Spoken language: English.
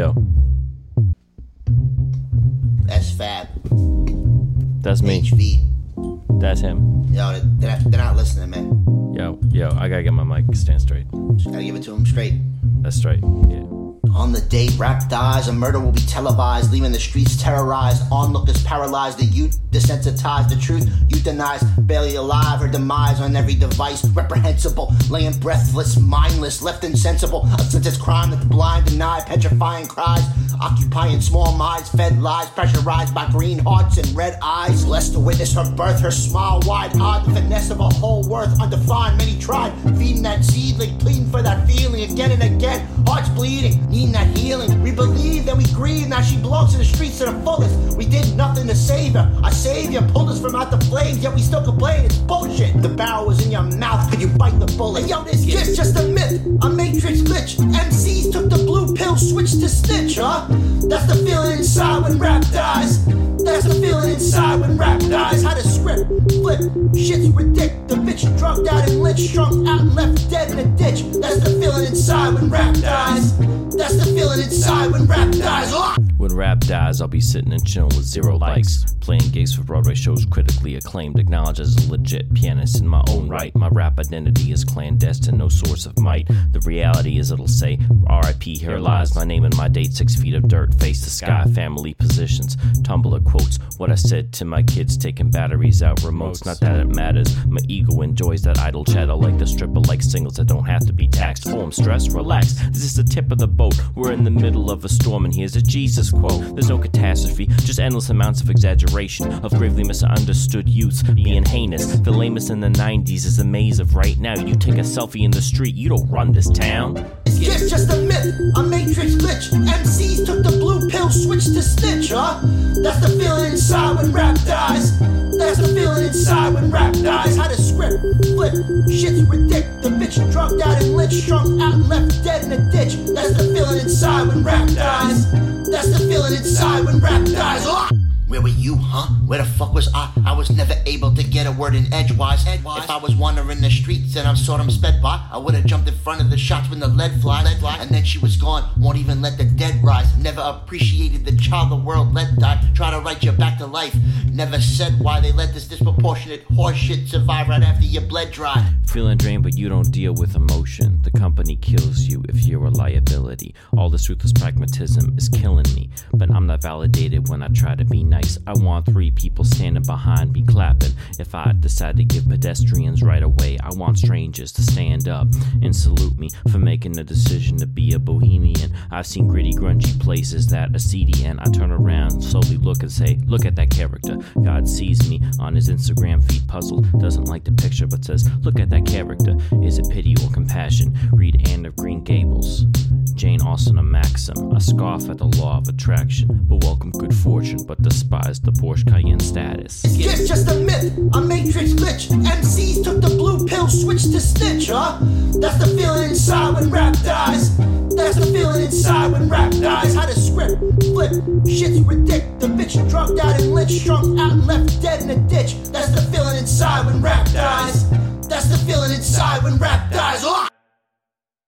Yo, That's Fab. that's me. HV. That's him. Yo, they're, they're not listening, man. Yo, yo, I gotta get my mic stand straight. Just gotta give it to him straight. That's straight. Yeah. On the day rap dies, a murder will be televised, leaving the streets terrorized. Onlookers paralyzed, the youth desensitized, the truth euthanized. Barely alive, her demise on every device. Reprehensible, laying breathless, mindless, left insensible. A sentence crime that the blind deny, petrifying cries. Occupying small minds, fed lies, pressurized by green hearts and red eyes. Blessed to witness her birth, her smile wide eyed, the finesse of a whole worth undefined. Many tried feeding that seedling, pleading for that feeling again and again. Hearts belongs to the streets to the fullest. We did nothing to save her. Our savior pulled us from out the flames, yet we still complain. It's bullshit. The barrel was in your mouth, could you bite the bullet? Hey, yo, this kid's just a myth, a matrix glitch. MCs took the blue pill, switched to stitch, huh? That's the feeling inside when rap dies. That's the feeling inside when rap dies. How the script flip, shit's ridiculous. The bitch drugged out and lynched, strung out and left dead in a ditch. That's the feeling inside when rap dies. That's the feeling inside when rap dies. Ah! Rap dies, I'll be sitting and chilling with zero likes. Playing gigs for Broadway shows critically acclaimed, acknowledged as a legit pianist in my own right. My rap identity is clandestine, no source of might. The reality is it'll say, RIP, here lies my name and my date, six feet of dirt, face the sky, family positions. Tumblr quotes what I said to my kids, taking batteries out remotes. Not that it matters, my ego enjoys that idle chatter like the stripper like singles that don't have to be taxed. Oh, I'm stressed, relax. This is the tip of the boat. We're in the middle of a storm, and here's a Jesus quote. There's no catastrophe, just endless amounts of exaggeration of gravely misunderstood youths being heinous. The lamest in the 90s is a maze of right now. You take a selfie in the street, you don't run this town. It's just a myth, a matrix glitch. MCs took the blue pill, switched to stitch, huh? That's the feeling inside when rap dies. That's the feeling inside when rap dies. How the script flip, shit's ridiculous. The bitch drugged out and lynched, strung out and left dead in a ditch. That's the feeling inside when rap dies. That's the feeling inside when rap dies. Where were you, huh? Where the fuck was I? I was never able to get a word in edgewise. edgewise. If I was wandering the streets and I'm of sped by, I would have jumped in front of the shots when the lead flies. Lead. And then she was gone. Won't even let the dead rise. Never appreciated the child the world let die. Try to write you back to life. Never said why they let this disproportionate horseshit survive right after you bled dry. Feeling drained, but you don't deal with emotion. The company kills you if you're a liability. All this ruthless pragmatism is killing me. But I'm not validated when I try to be nice. I want three people standing behind me clapping. If I decide to give pedestrians right away, I want strangers to stand up and salute me for making the decision to be a bohemian. I've seen gritty, grungy places that are seedy, and I turn around, slowly look and say, Look at that character. God sees me on his Instagram feed, puzzled, doesn't like the picture, but says, Look at that character. Is it pity or compassion? Read Anne of Green Gables. Austen a maxim, a scoff at the law of attraction, but welcome good fortune, but despise the Porsche Cayenne status. It's just a myth, a matrix glitch. MCs took the blue pill, switched to stitch, huh? That's the feeling inside when rap dies. That's the feeling inside when rap dies. How the script flip, shit's ridiculous. The bitch drugged out and lynched, strung out and left dead in a ditch. That's the feeling inside when rap dies. That's the feeling inside when rap dies.